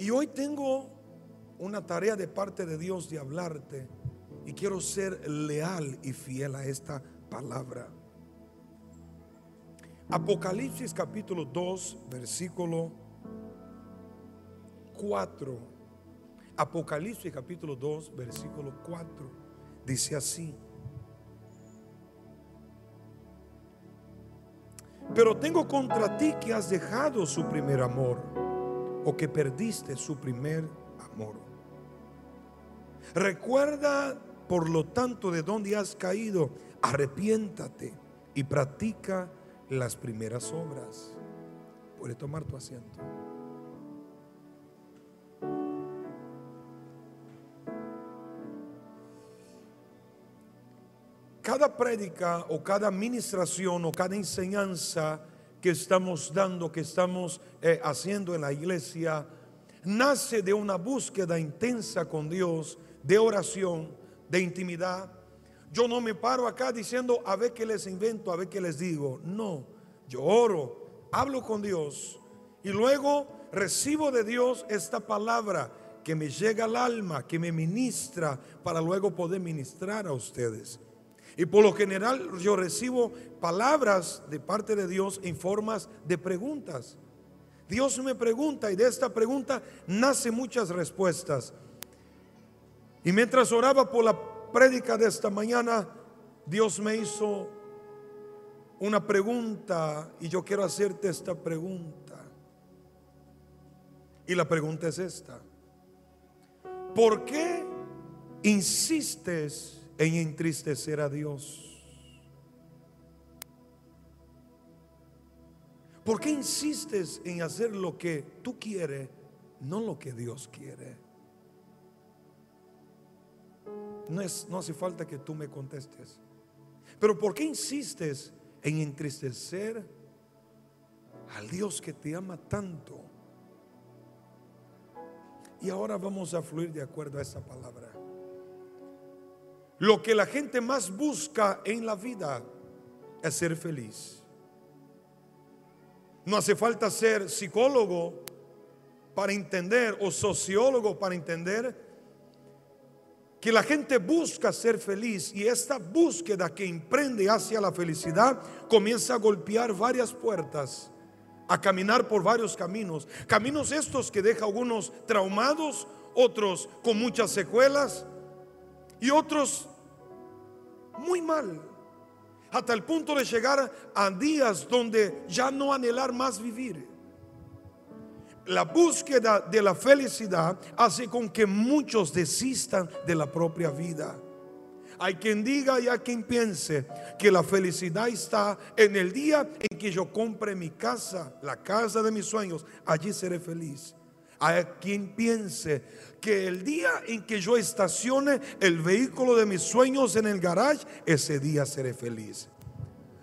Y hoy tengo una tarea de parte de Dios de hablarte y quiero ser leal y fiel a esta palabra. Apocalipsis capítulo 2, versículo 4. Apocalipsis capítulo 2, versículo 4. Dice así. Pero tengo contra ti que has dejado su primer amor o que perdiste su primer amor. Recuerda, por lo tanto, de dónde has caído, arrepiéntate y practica las primeras obras. Puede tomar tu asiento. Cada prédica o cada administración o cada enseñanza que estamos dando, que estamos eh, haciendo en la iglesia, nace de una búsqueda intensa con Dios, de oración, de intimidad. Yo no me paro acá diciendo a ver qué les invento, a ver qué les digo. No, yo oro, hablo con Dios y luego recibo de Dios esta palabra que me llega al alma, que me ministra para luego poder ministrar a ustedes. Y por lo general yo recibo palabras de parte de Dios en formas de preguntas. Dios me pregunta y de esta pregunta nace muchas respuestas. Y mientras oraba por la prédica de esta mañana, Dios me hizo una pregunta y yo quiero hacerte esta pregunta. Y la pregunta es esta. ¿Por qué insistes en entristecer a Dios? ¿Por qué insistes en hacer lo que tú quieres, no lo que Dios quiere? No, es, no hace falta que tú me contestes. Pero ¿por qué insistes en entristecer al Dios que te ama tanto? Y ahora vamos a fluir de acuerdo a esa palabra. Lo que la gente más busca en la vida es ser feliz. No hace falta ser psicólogo para entender o sociólogo para entender que la gente busca ser feliz y esta búsqueda que emprende hacia la felicidad comienza a golpear varias puertas, a caminar por varios caminos. Caminos estos que deja algunos traumados, otros con muchas secuelas y otros muy mal. Hasta el punto de llegar a días donde ya no anhelar más vivir. La búsqueda de la felicidad hace con que muchos desistan de la propia vida. Hay quien diga y hay quien piense que la felicidad está en el día en que yo compre mi casa, la casa de mis sueños. Allí seré feliz. Hay quien piense que el día en que yo estacione el vehículo de mis sueños en el garage, ese día seré feliz.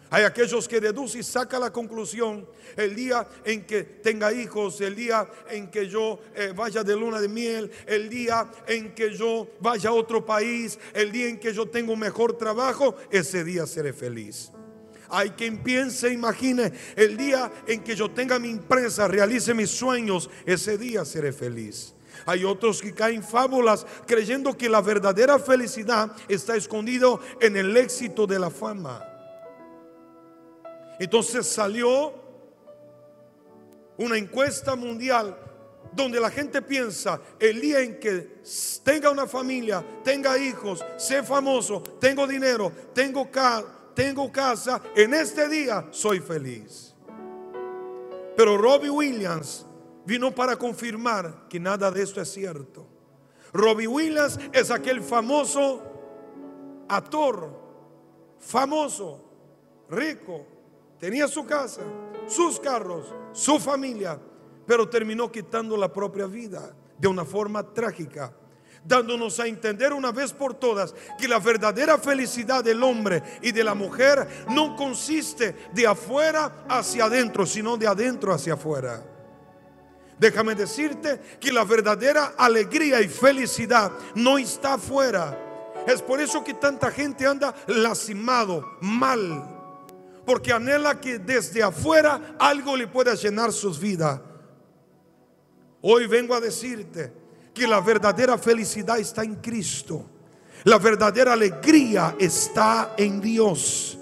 Hay aquellos que deducen y sacan la conclusión el día en que tenga hijos, el día en que yo eh, vaya de luna de miel, el día en que yo vaya a otro país, el día en que yo tengo un mejor trabajo, ese día seré feliz. Hay quien piense, imagine, el día en que yo tenga mi empresa, realice mis sueños, ese día seré feliz. Hay otros que caen fábulas creyendo que la verdadera felicidad está escondido en el éxito de la fama. Entonces salió una encuesta mundial donde la gente piensa el día en que tenga una familia, tenga hijos, sea famoso, tengo dinero, tengo, tengo casa, en este día soy feliz. Pero Robbie Williams vino para confirmar que nada de esto es cierto. Robbie Williams es aquel famoso actor, famoso, rico, tenía su casa, sus carros, su familia, pero terminó quitando la propia vida de una forma trágica, dándonos a entender una vez por todas que la verdadera felicidad del hombre y de la mujer no consiste de afuera hacia adentro, sino de adentro hacia afuera. Déjame decirte que la verdadera alegría y felicidad no está afuera. Es por eso que tanta gente anda lastimado, mal. Porque anhela que desde afuera algo le pueda llenar sus vidas. Hoy vengo a decirte que la verdadera felicidad está en Cristo. La verdadera alegría está en Dios.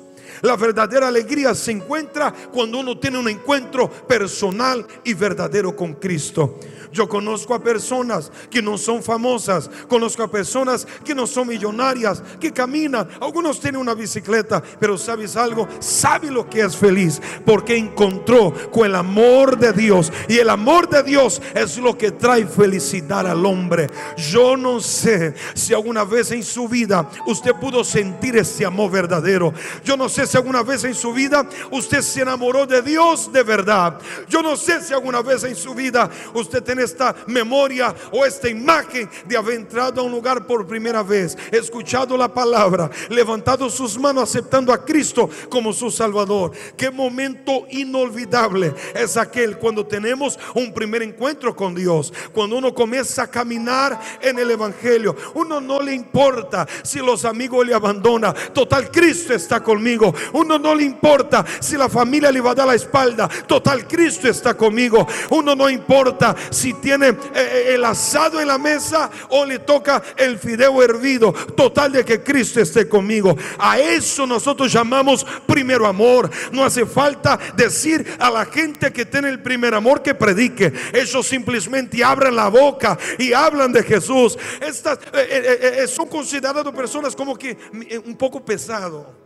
La verdadera alegría se encuentra cuando uno tiene un encuentro personal y verdadero con Cristo. Yo conozco a personas que no son famosas, conozco a personas que no son millonarias, que caminan, algunos tienen una bicicleta, pero sabes algo, sabe lo que es feliz, porque encontró con el amor de Dios y el amor de Dios es lo que trae felicidad al hombre. Yo no sé si alguna vez en su vida usted pudo sentir ese amor verdadero. Yo no sé si alguna vez en su vida usted se enamoró de Dios de verdad. Yo no sé si alguna vez en su vida usted tiene esta memoria o esta imagen de haber entrado a un lugar por primera vez, escuchado la palabra, levantado sus manos aceptando a Cristo como su Salvador. Qué momento inolvidable es aquel cuando tenemos un primer encuentro con Dios, cuando uno comienza a caminar en el Evangelio. Uno no le importa si los amigos le abandonan. Total, Cristo está conmigo. Uno no le importa si la familia le va a dar la espalda. Total, Cristo está conmigo. Uno no importa si tiene eh, eh, el asado en la mesa o le toca el fideo hervido. Total de que Cristo esté conmigo. A eso nosotros llamamos primero amor. No hace falta decir a la gente que tiene el primer amor que predique. Ellos simplemente abren la boca y hablan de Jesús. Estas eh, son consideradas personas como que un poco pesado.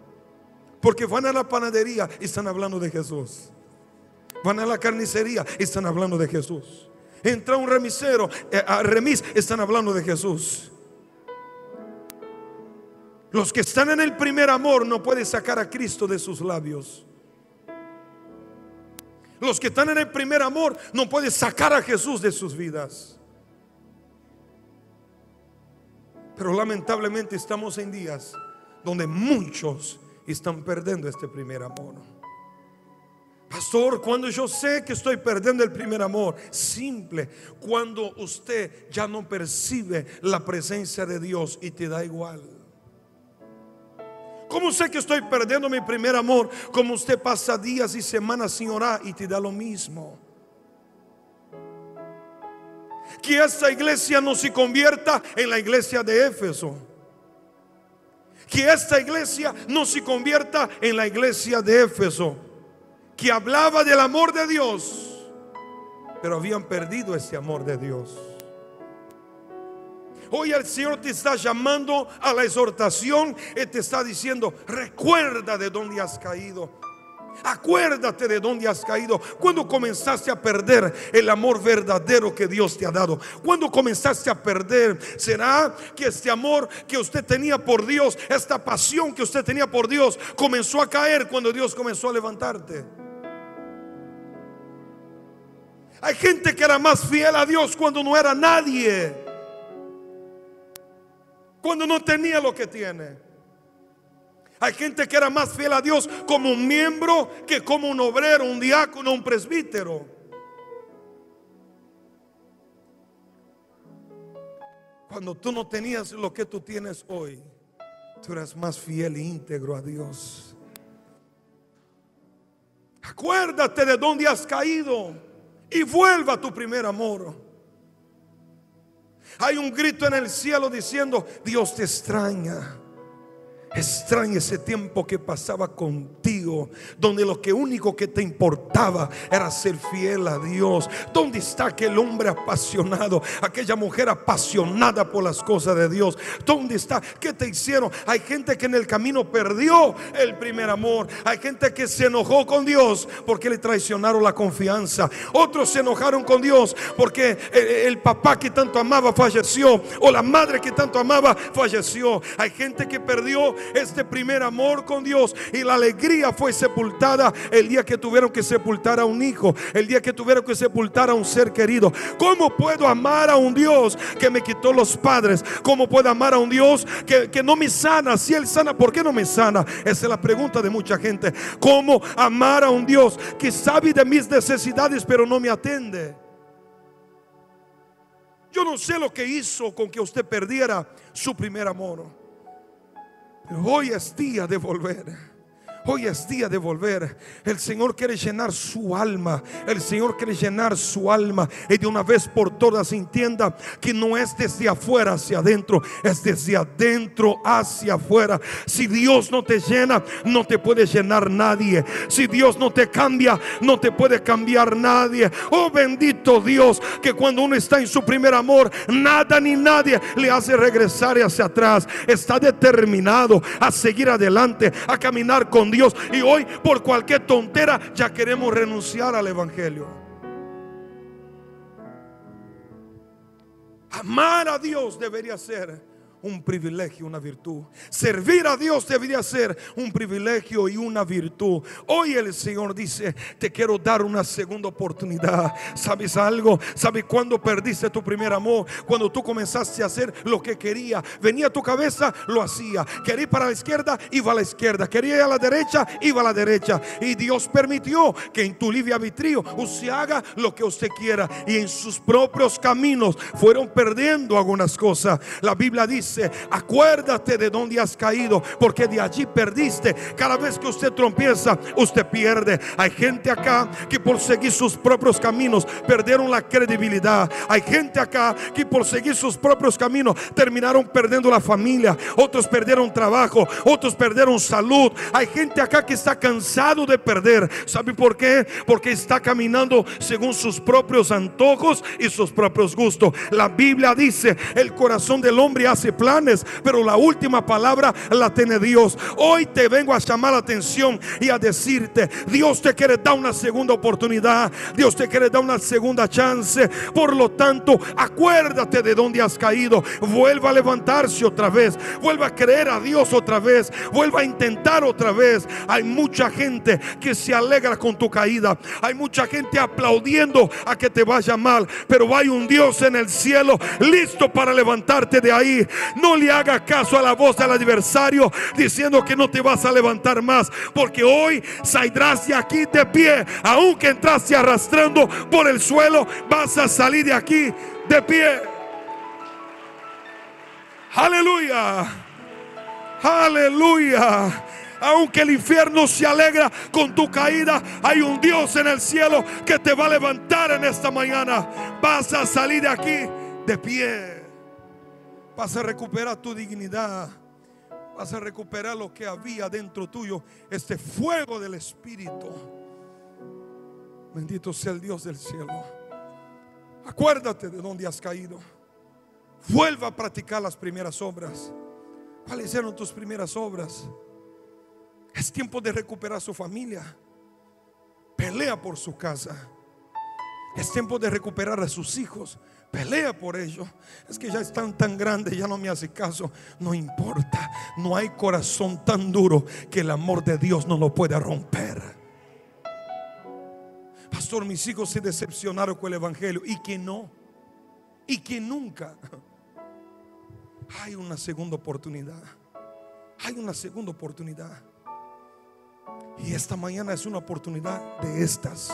Porque van a la panadería y están hablando de Jesús. Van a la carnicería y están hablando de Jesús. Entra un remisero, eh, a remis, están hablando de Jesús. Los que están en el primer amor no pueden sacar a Cristo de sus labios. Los que están en el primer amor no pueden sacar a Jesús de sus vidas. Pero lamentablemente estamos en días donde muchos están perdiendo este primer amor. Pastor, cuando yo sé que estoy perdiendo el primer amor, simple, cuando usted ya no percibe la presencia de Dios y te da igual. ¿Cómo sé que estoy perdiendo mi primer amor? Como usted pasa días y semanas sin orar y te da lo mismo. Que esta iglesia no se convierta en la iglesia de Éfeso. Que esta iglesia no se convierta en la iglesia de Éfeso que hablaba del amor de Dios, pero habían perdido ese amor de Dios. Hoy el Señor te está llamando a la exhortación y te está diciendo, recuerda de dónde has caído. Acuérdate de dónde has caído. Cuando comenzaste a perder el amor verdadero que Dios te ha dado. Cuando comenzaste a perder, ¿será que este amor que usted tenía por Dios, esta pasión que usted tenía por Dios, comenzó a caer cuando Dios comenzó a levantarte? Hay gente que era más fiel a Dios cuando no era nadie. Cuando no tenía lo que tiene. Hay gente que era más fiel a Dios como un miembro que como un obrero, un diácono, un presbítero. Cuando tú no tenías lo que tú tienes hoy, tú eras más fiel e íntegro a Dios. Acuérdate de dónde has caído y vuelva a tu primer amor. Hay un grito en el cielo diciendo, Dios te extraña. Extraña ese tiempo que pasaba contigo, donde lo que único que te importaba era ser fiel a Dios. ¿Dónde está aquel hombre apasionado, aquella mujer apasionada por las cosas de Dios? ¿Dónde está? ¿Qué te hicieron? Hay gente que en el camino perdió el primer amor. Hay gente que se enojó con Dios porque le traicionaron la confianza. Otros se enojaron con Dios porque el, papá que tanto amaba falleció o la madre que tanto amaba falleció. Hay gente que perdió este primer amor con Dios y la alegría fue sepultada el día que tuvieron que sepultar a un hijo, el día que tuvieron que sepultar a un ser querido. ¿Cómo puedo amar a un Dios que me quitó los padres? ¿Cómo puedo amar a un Dios que, que no me sana? Si Él sana, ¿por qué no me sana? Esa es la pregunta de mucha gente. ¿Cómo amar a un Dios que sabe de mis necesidades pero no me atende? Yo no sé lo que hizo con que usted perdiera su primer amor. Hoy es día de volver. Hoy es día de volver. El Señor quiere llenar su alma. El Señor quiere llenar su alma. Y de una vez por todas entienda que no es desde afuera hacia adentro, es desde adentro hacia afuera. Si Dios no te llena, no te puede llenar nadie. Si Dios no te cambia, no te puede cambiar nadie. Oh bendito Dios, que cuando uno está en su primer amor, nada ni nadie le hace regresar hacia atrás. Está determinado a seguir adelante, a caminar con Dios. Y hoy por cualquier tontera ya queremos renunciar al Evangelio. Amar a Dios debería ser un privilegio, una virtud. Servir a Dios debería ser un privilegio y una virtud. Hoy el Señor dice, te quiero dar una segunda oportunidad. ¿Sabes algo? ¿Sabes cuándo perdiste tu primer amor? Cuando tú comenzaste a hacer lo que quería. Venía a tu cabeza, lo hacía. Quería ir para la izquierda, iba a la izquierda. Quería ir a la derecha, iba a la derecha. Y Dios permitió que en tu libre arbitrio usted haga lo que usted quiera. Y en sus propios caminos fueron perdiendo algunas cosas. La Biblia dice acuérdate de donde has caído, porque de allí perdiste. Cada vez que usted trompieza, usted pierde. Hay gente acá que por seguir sus propios caminos perdieron la credibilidad. Hay gente acá que por seguir sus propios caminos terminaron perdiendo la familia. Otros perdieron trabajo, otros perdieron salud. Hay gente acá que está cansado de perder. ¿Sabe por qué? Porque está caminando según sus propios antojos y sus propios gustos. La Biblia dice, el corazón del hombre hace planes, pero la última palabra la tiene Dios. Hoy te vengo a llamar la atención y a decirte, Dios te quiere dar una segunda oportunidad, Dios te quiere dar una segunda chance. Por lo tanto, acuérdate de donde has caído, vuelva a levantarse otra vez, vuelva a creer a Dios otra vez, vuelva a intentar otra vez. Hay mucha gente que se alegra con tu caída, hay mucha gente aplaudiendo a que te vaya mal, pero hay un Dios en el cielo listo para levantarte de ahí. No le haga caso a la voz del adversario diciendo que no te vas a levantar más. Porque hoy saldrás de aquí de pie. Aunque entraste arrastrando por el suelo, vas a salir de aquí de pie. Aleluya. Aleluya. Aunque el infierno se alegra con tu caída, hay un Dios en el cielo que te va a levantar en esta mañana. Vas a salir de aquí de pie. Vas a recuperar tu dignidad. Vas a recuperar lo que había dentro tuyo. Este fuego del Espíritu. Bendito sea el Dios del cielo. Acuérdate de dónde has caído. Vuelva a practicar las primeras obras. ¿Cuáles eran tus primeras obras? Es tiempo de recuperar su familia. Pelea por su casa. Es tiempo de recuperar a sus hijos. Pelea por ello. Es que ya están tan grandes, ya no me hace caso. No importa. No hay corazón tan duro que el amor de Dios no lo pueda romper. Pastor, mis hijos se decepcionaron con el Evangelio. Y que no. Y que nunca. Hay una segunda oportunidad. Hay una segunda oportunidad. Y esta mañana es una oportunidad de estas.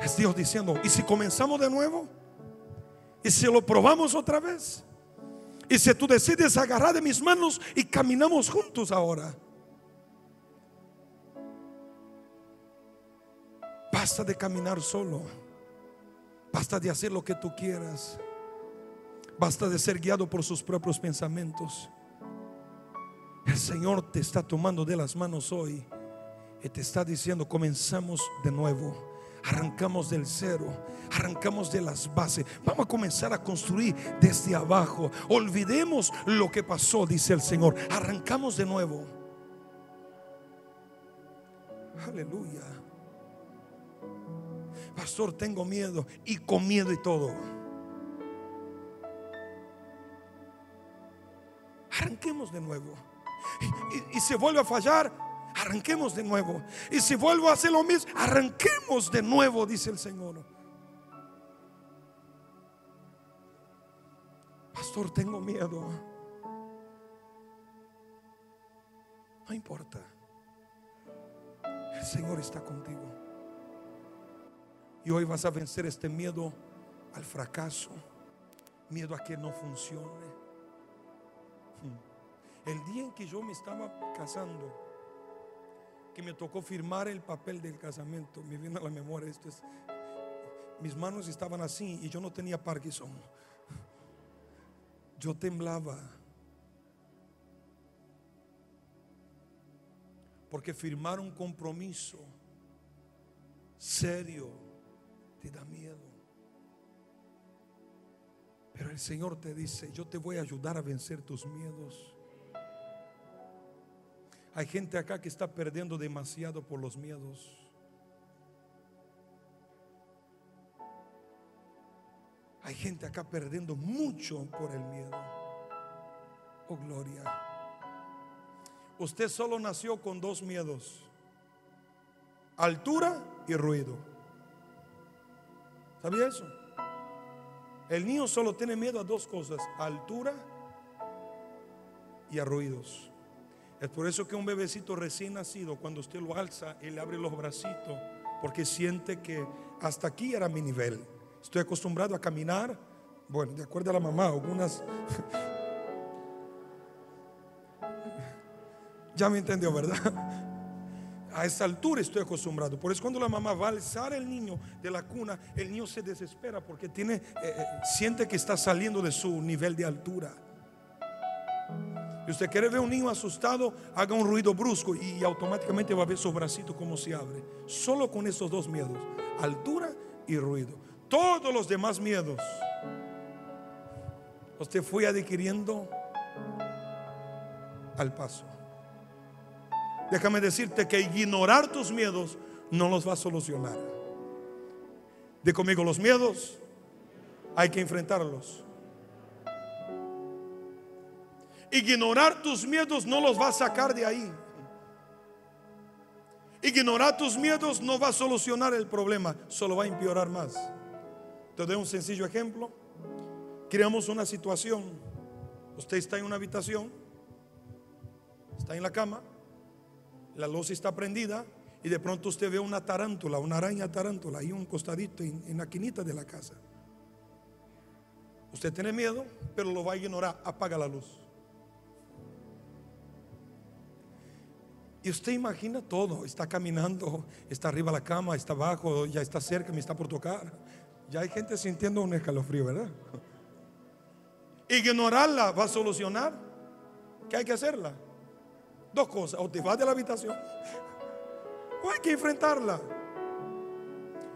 Es Dios diciendo, ¿y si comenzamos de nuevo? Y si lo probamos otra vez. Y si tú decides agarrar de mis manos y caminamos juntos ahora. Basta de caminar solo. Basta de hacer lo que tú quieras. Basta de ser guiado por sus propios pensamientos. El Señor te está tomando de las manos hoy y te está diciendo, comenzamos de nuevo arrancamos del cero, arrancamos de las bases. Vamos a comenzar a construir desde abajo. Olvidemos lo que pasó, dice el Señor. Arrancamos de nuevo. Aleluya. Pastor, tengo miedo y con miedo y todo. Arranquemos de nuevo. Y, se vuelve a fallar, arranquemos de nuevo. Y si vuelvo a hacer lo mismo, arranquemos de nuevo, dice el Señor. Pastor, tengo miedo. No importa. El Señor está contigo. Y hoy vas a vencer este miedo al fracaso, miedo a que no funcione. Hmm. El día en que yo me estaba casando, que me tocó firmar el papel del casamiento. Me viene a la memoria esto es mis manos estaban así y yo no tenía Parkinson. Yo temblaba. Porque firmar un compromiso serio te da miedo. Pero el Señor te dice, yo te voy a ayudar a vencer tus miedos. Hay gente acá que está perdiendo demasiado por los miedos. Hay gente acá perdiendo mucho por el miedo. Oh, gloria. Usted solo nació con dos miedos. Altura y ruido. ¿Sabía eso? El niño solo tiene miedo a dos cosas, altura y a ruidos. Es por eso que un bebecito recién nacido, cuando usted lo alza y le abre los bracitos, porque siente que hasta aquí era mi nivel. Estoy acostumbrado a caminar, bueno, de acuerdo a la mamá, algunas... ya me entendió, ¿verdad? A esa altura estoy acostumbrado. Por eso cuando la mamá va a alzar el niño de la cuna, el niño se desespera porque tiene, eh, eh, siente que está saliendo de su nivel de altura. Usted quiere ver un niño asustado, haga un ruido brusco y automáticamente va a ver su bracito como se abre. Solo con esos dos miedos, altura y ruido todos los demás miedos, usted fue adquiriendo al paso. Déjame decirte que ignorar tus miedos no los va a solucionar. De conmigo, los miedos hay que enfrentarlos. Ignorar tus miedos no los va a sacar de ahí. Ignorar tus miedos no va a solucionar el problema, solo va a empeorar más. Te doy un sencillo ejemplo. Creamos una situación. Usted está en una habitación, está en la cama, la luz está prendida y de pronto usted ve una tarántula, una araña tarántula ahí un costadito en, en la quinita de la casa. Usted tiene miedo, pero lo va a ignorar. Apaga la luz. Y usted imagina todo. Está caminando, está arriba de la cama, está abajo, ya está cerca, me está por tocar. Ya hay gente sintiendo un escalofrío, ¿verdad? Ignorarla va a solucionar. ¿Qué hay que hacerla? Dos cosas. O te vas de la habitación o hay que enfrentarla.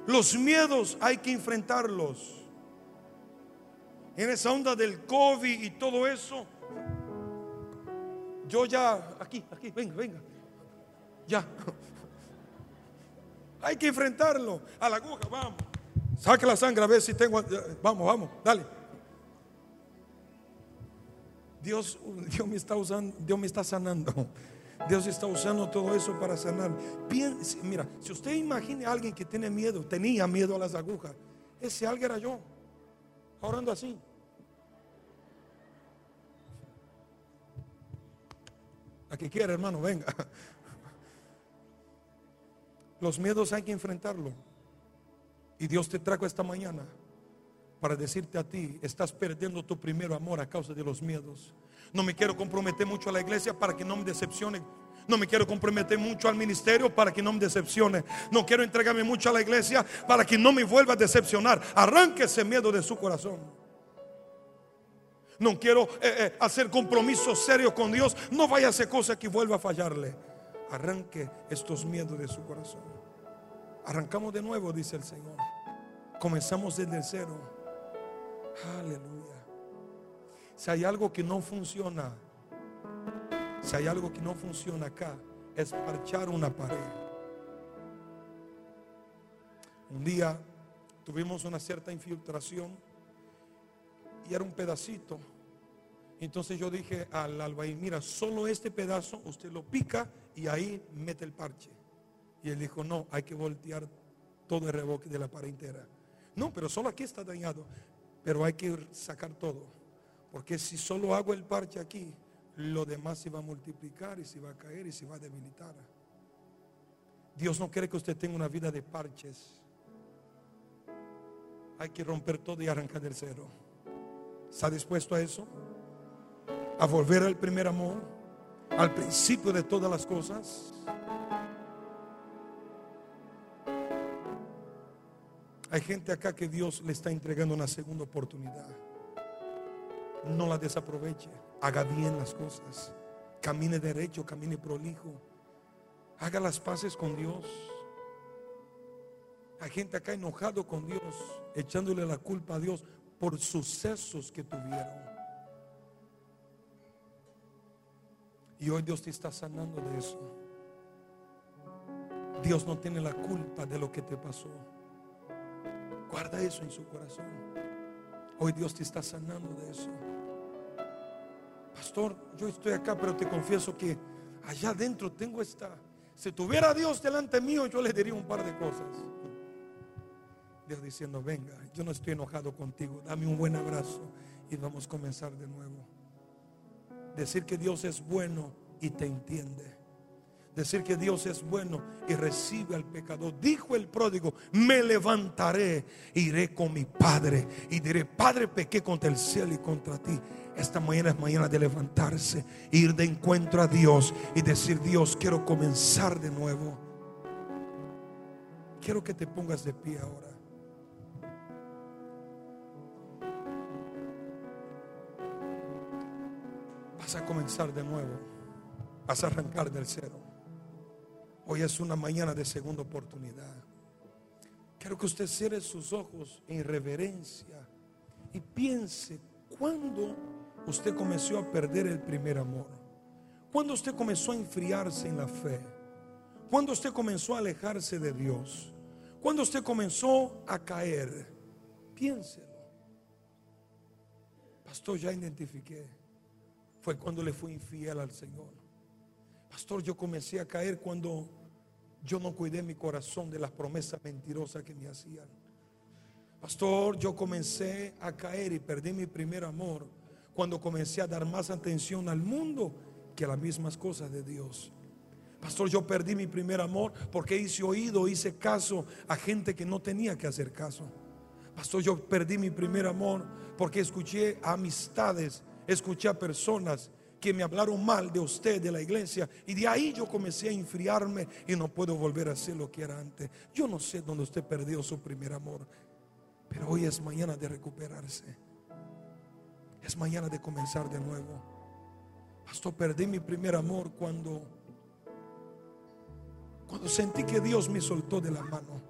Los miedos hay que enfrentarlos. En esa onda del COVID y todo eso. Yo ya, aquí, aquí, venga, venga. Ya. Hay que enfrentarlo. A la aguja, vamos. Saque la sangre a ver si tengo. Vamos, vamos, dale. Dios, Dios me está usando, Dios me está sanando. Dios está usando todo eso para sanar. mira, si usted imagina a alguien que tiene miedo, tenía miedo a las agujas, ese alguien era yo, orando así. A que quiera, hermano, venga. Los miedos hay que enfrentarlo. Y Dios te trajo esta mañana para decirte a ti, estás perdiendo tu primer amor a causa de los miedos. No me quiero comprometer mucho a la iglesia para que no me decepcione. No me quiero comprometer mucho al ministerio para que no me decepcione. No quiero entregarme mucho a la iglesia para que no me vuelva a decepcionar. Arranque ese miedo de su corazón. No quiero eh, eh, hacer compromisos serios con Dios. No vaya a hacer cosas que vuelva a fallarle. Arranque estos miedos de su corazón. Arrancamos de nuevo, dice el Señor. Comenzamos desde cero. Aleluya. Si hay algo que no funciona, si hay algo que no funciona acá, es parchar una pared. Un día tuvimos una cierta infiltración y era un pedacito. Entonces yo dije al albañil, mira, solo este pedazo usted lo pica y ahí mete el parche. Y él dijo, no, hay que voltear todo el reboque de la pared entera. No, pero solo aquí está dañado. Pero hay que sacar todo. Porque si solo hago el parche aquí, lo demás se va a multiplicar y se va a caer y se va a debilitar. Dios no quiere que usted tenga una vida de parches. Hay que romper todo y arrancar del cero. ¿Está dispuesto a eso? A volver al primer amor, al principio de todas las cosas. Hay gente acá que Dios le está entregando una segunda oportunidad. No la desaproveche. Haga bien las cosas. Camine derecho, camine prolijo. Haga las paces con Dios. Hay gente acá enojado con Dios, echándole la culpa a Dios por sucesos que tuvieron. Y hoy Dios te está sanando de eso. Dios no tiene la culpa de lo que te pasó. Guarda eso en su corazón. Hoy Dios te está sanando de eso. Pastor, yo estoy acá, pero te confieso que allá adentro tengo esta... Si tuviera Dios delante mío, yo le diría un par de cosas. Dios diciendo, venga, yo no estoy enojado contigo, dame un buen abrazo y vamos a comenzar de nuevo. Decir que Dios es bueno y te entiende. Decir que Dios es bueno y recibe al pecador. Dijo el pródigo, me levantaré, iré con mi Padre y diré, Padre, pequé contra el cielo y contra ti. Esta mañana es mañana de levantarse, ir de encuentro a Dios y decir, Dios, quiero comenzar de nuevo. Quiero que te pongas de pie ahora. Vas a comenzar de nuevo. Vas a arrancar del cero. Hoy es una mañana de segunda oportunidad. Quiero que usted cierre sus ojos en reverencia y piense cuándo usted comenzó a perder el primer amor. Cuando usted comenzó a enfriarse en la fe. Cuando usted comenzó a alejarse de Dios. Cuando usted comenzó a caer. Piénselo. Pastor, ya identifiqué. Fue cuando le fui infiel al Señor. Pastor, yo comencé a caer cuando yo no cuidé mi corazón de las promesas mentirosas que me hacían. Pastor, yo comencé a caer y perdí mi primer amor cuando comencé a dar más atención al mundo que a las mismas cosas de Dios. Pastor, yo perdí mi primer amor porque hice oído, hice caso a gente que no tenía que hacer caso. Pastor, yo perdí mi primer amor porque escuché amistades, escuché a personas que me hablaron mal de usted, de la iglesia, y de ahí yo comencé a enfriarme y no puedo volver a ser lo que era antes. Yo no sé dónde usted perdió su primer amor, pero hoy es mañana de recuperarse. Es mañana de comenzar de nuevo. Pastor, perdí mi primer amor cuando cuando sentí que Dios me soltó de la mano.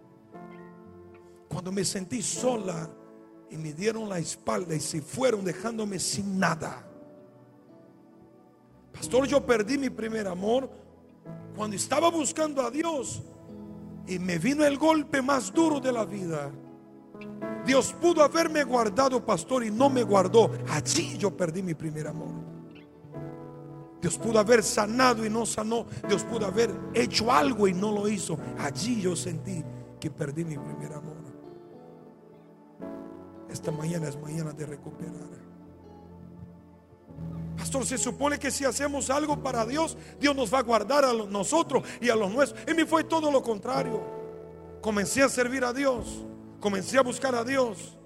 Cuando me sentí sola y me dieron la espalda y se fueron dejándome sin nada. Pastor, yo perdí mi primer amor cuando estaba buscando a Dios y me vino el golpe más duro de la vida. Dios pudo haberme guardado, pastor, y no me guardó. Allí yo perdí mi primer amor. Dios pudo haber sanado y no sanó. Dios pudo haber hecho algo y no lo hizo. Allí yo sentí que perdí mi primer amor. Esta mañana es mañana de recuperar. Pastor, se supone que si hacemos algo para Dios, Dios nos va a guardar a nosotros y a los nuestros. Y me fue todo lo contrario. Comencé a servir a Dios, comencé a buscar a Dios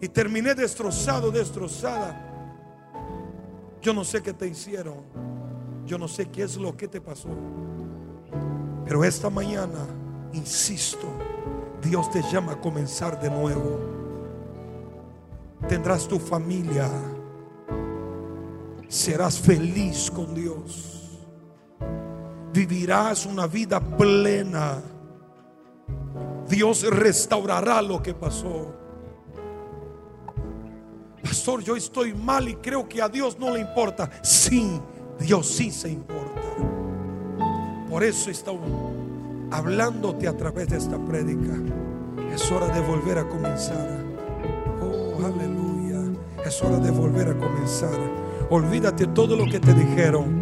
y terminé destrozado, destrozada. Yo no sé qué te hicieron, yo no sé qué es lo que te pasó. Pero esta mañana, insisto, Dios te llama a comenzar de nuevo. Tendrás tu familia serás feliz con Dios. Vivirás una vida plena. Dios restaurará lo que pasó. Pastor, yo estoy mal y creo que a Dios no le importa. Sí, Dios sí se importa. Por eso está hablándote a través de esta prédica. Es hora de volver a comenzar. Oh, aleluya. Es hora de volver a comenzar. Olvídate todo lo que te dijeron.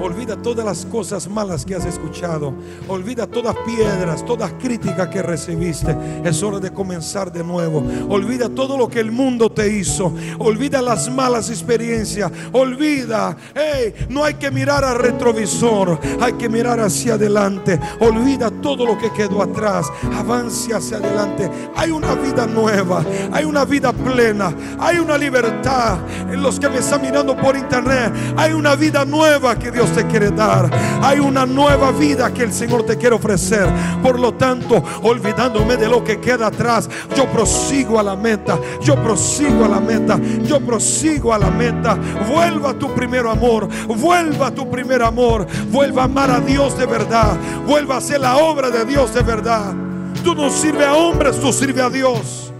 Olvida todas las cosas malas que has escuchado. Olvida todas piedras, todas críticas que recibiste. Es hora de comenzar de nuevo. Olvida todo lo que el mundo te hizo. Olvida las malas experiencias. Olvida, hey, no hay que mirar al retrovisor. Hay que mirar hacia adelante. Olvida todo lo que quedó atrás. Avance hacia adelante. Hay una vida nueva. Hay una vida plena. Hay una libertad. En los que me están mirando por internet. Hay una vida nueva que Dios Te quiere dar. Hay una nueva vida que el Señor te quiere ofrecer. Por lo tanto, olvidándome de lo que queda atrás, yo prosigo a la meta. Yo prosigo a la meta. Yo prosigo a la meta. Vuelva a tu primer amor. Vuelva a tu primer amor. Vuelva a amar a Dios de verdad. Vuelva a hacer la obra de Dios de verdad. Tú no sirves a hombres, tú sirves a Dios.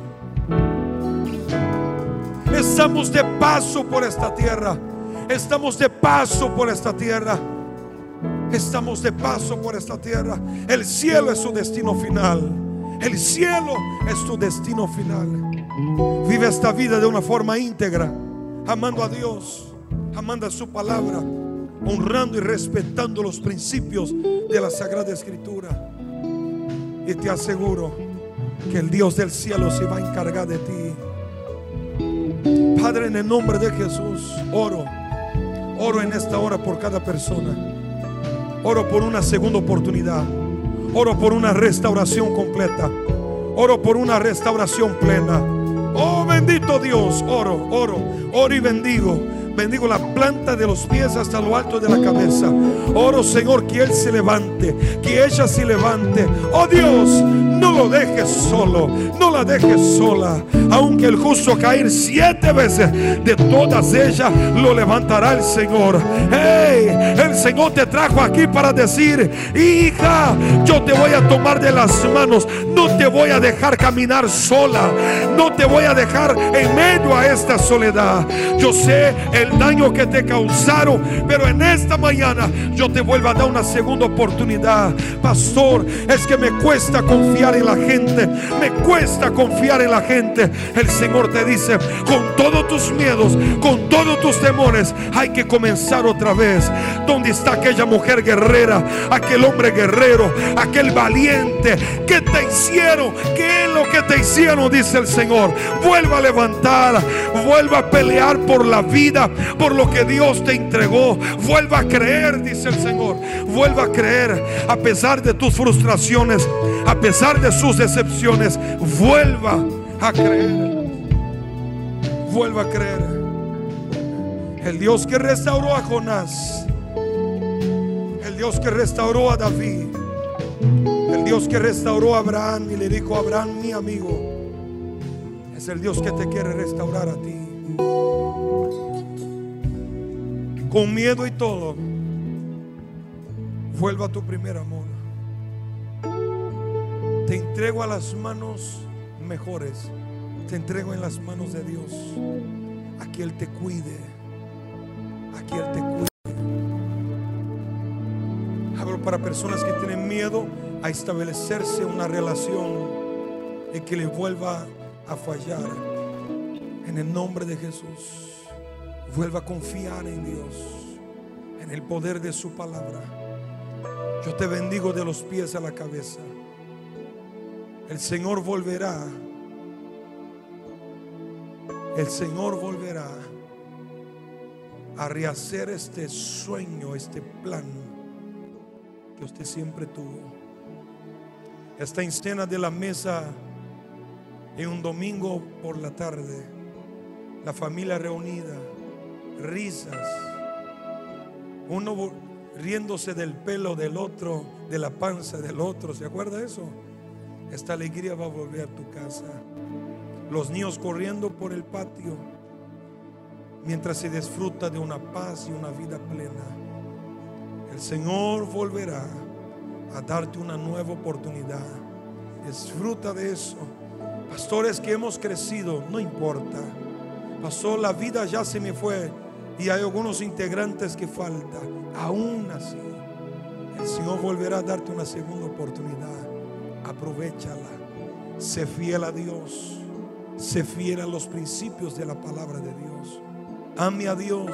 Estamos de paso por esta tierra. Estamos de paso por esta tierra. Estamos de paso por esta tierra. El cielo es su destino final. El cielo es tu destino final. Vive esta vida de una forma íntegra, amando a Dios, amando a su palabra, honrando y respetando los principios de la Sagrada Escritura. Y te aseguro que el Dios del cielo se va a encargar de ti. Padre, en el nombre de Jesús, oro. Oro en esta hora por cada persona. Oro por una segunda oportunidad. Oro por una restauración completa. Oro por una restauración plena. Oh bendito Dios, oro, oro, oro y bendigo bendigo la planta de los pies hasta lo alto de la cabeza. Oro, Señor, que Él se levante, que ella se levante. Oh Dios, no lo dejes solo, no la dejes sola. Aunque el justo caer siete veces, de todas ellas lo levantará el Señor. Hey, el Señor te trajo aquí para decir, hija, yo te voy a tomar de las manos, no te voy a dejar caminar sola, no te voy a dejar en medio a esta soledad. Yo sé el daño que te causaron. Pero en esta mañana yo te vuelvo a dar una segunda oportunidad. Pastor, es que me cuesta confiar en la gente. Me cuesta confiar en la gente. El Señor te dice, con todos tus miedos, con todos tus temores, hay que comenzar otra vez. ¿Dónde está aquella mujer guerrera? Aquel hombre guerrero, aquel valiente. ¿Qué te hicieron? ¿Qué es lo que te hicieron? Dice el Señor. Vuelva a levantar, vuelva a pelear por la vida por lo que Dios te entregó. Vuelva a creer, dice el Señor. Vuelva a creer a pesar de tus frustraciones, a pesar de sus decepciones. Vuelva a creer. Vuelva a creer. El Dios que restauró a Jonás. El Dios que restauró a David. El Dios que restauró a Abraham y le dijo, Abraham, mi amigo, es el Dios que te quiere restaurar a ti con miedo y todo, vuelva a tu primer amor. Te entrego a las manos mejores. Te entrego en las manos de Dios. A que Él te cuide. A que Él te cuide. Hablo para personas que tienen miedo a establecerse una relación y que le vuelva a fallar. En el nombre de Jesús. Vuelva a confiar en Dios, en el poder de su palabra. Yo te bendigo de los pies a la cabeza. El Señor volverá. El Señor volverá a rehacer este sueño, este plan que usted siempre tuvo. Esta escena de la mesa en un domingo por la tarde, la familia reunida risas, uno riéndose del pelo del otro, de la panza del otro, ¿se acuerda eso? Esta alegría va a volver a tu casa. Los niños corriendo por el patio mientras se disfruta de una paz y una vida plena. El Señor volverá a darte una nueva oportunidad. Disfruta de eso. Pastores que hemos crecido, no importa. Pasó la vida, ya se me fue y hay algunos integrantes que faltan. Aún así, el Señor volverá a darte una segunda oportunidad. Aprovechala. Sé fiel a Dios. Sé fiel a los principios de la palabra de Dios. Ame a Dios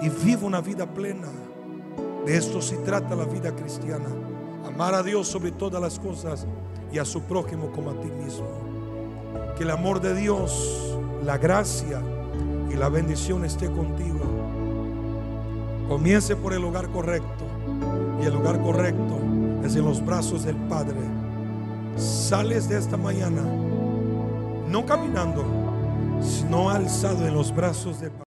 y viva una vida plena. De esto se trata la vida cristiana. Amar a Dios sobre todas las cosas y a su prójimo como a ti mismo. Que el amor de Dios, la gracia y la bendición esté contigo Comience por el lugar correcto. Y el lugar correcto es en los brazos del Padre. Sales de esta mañana, no caminando, sino alzado en los brazos del Padre.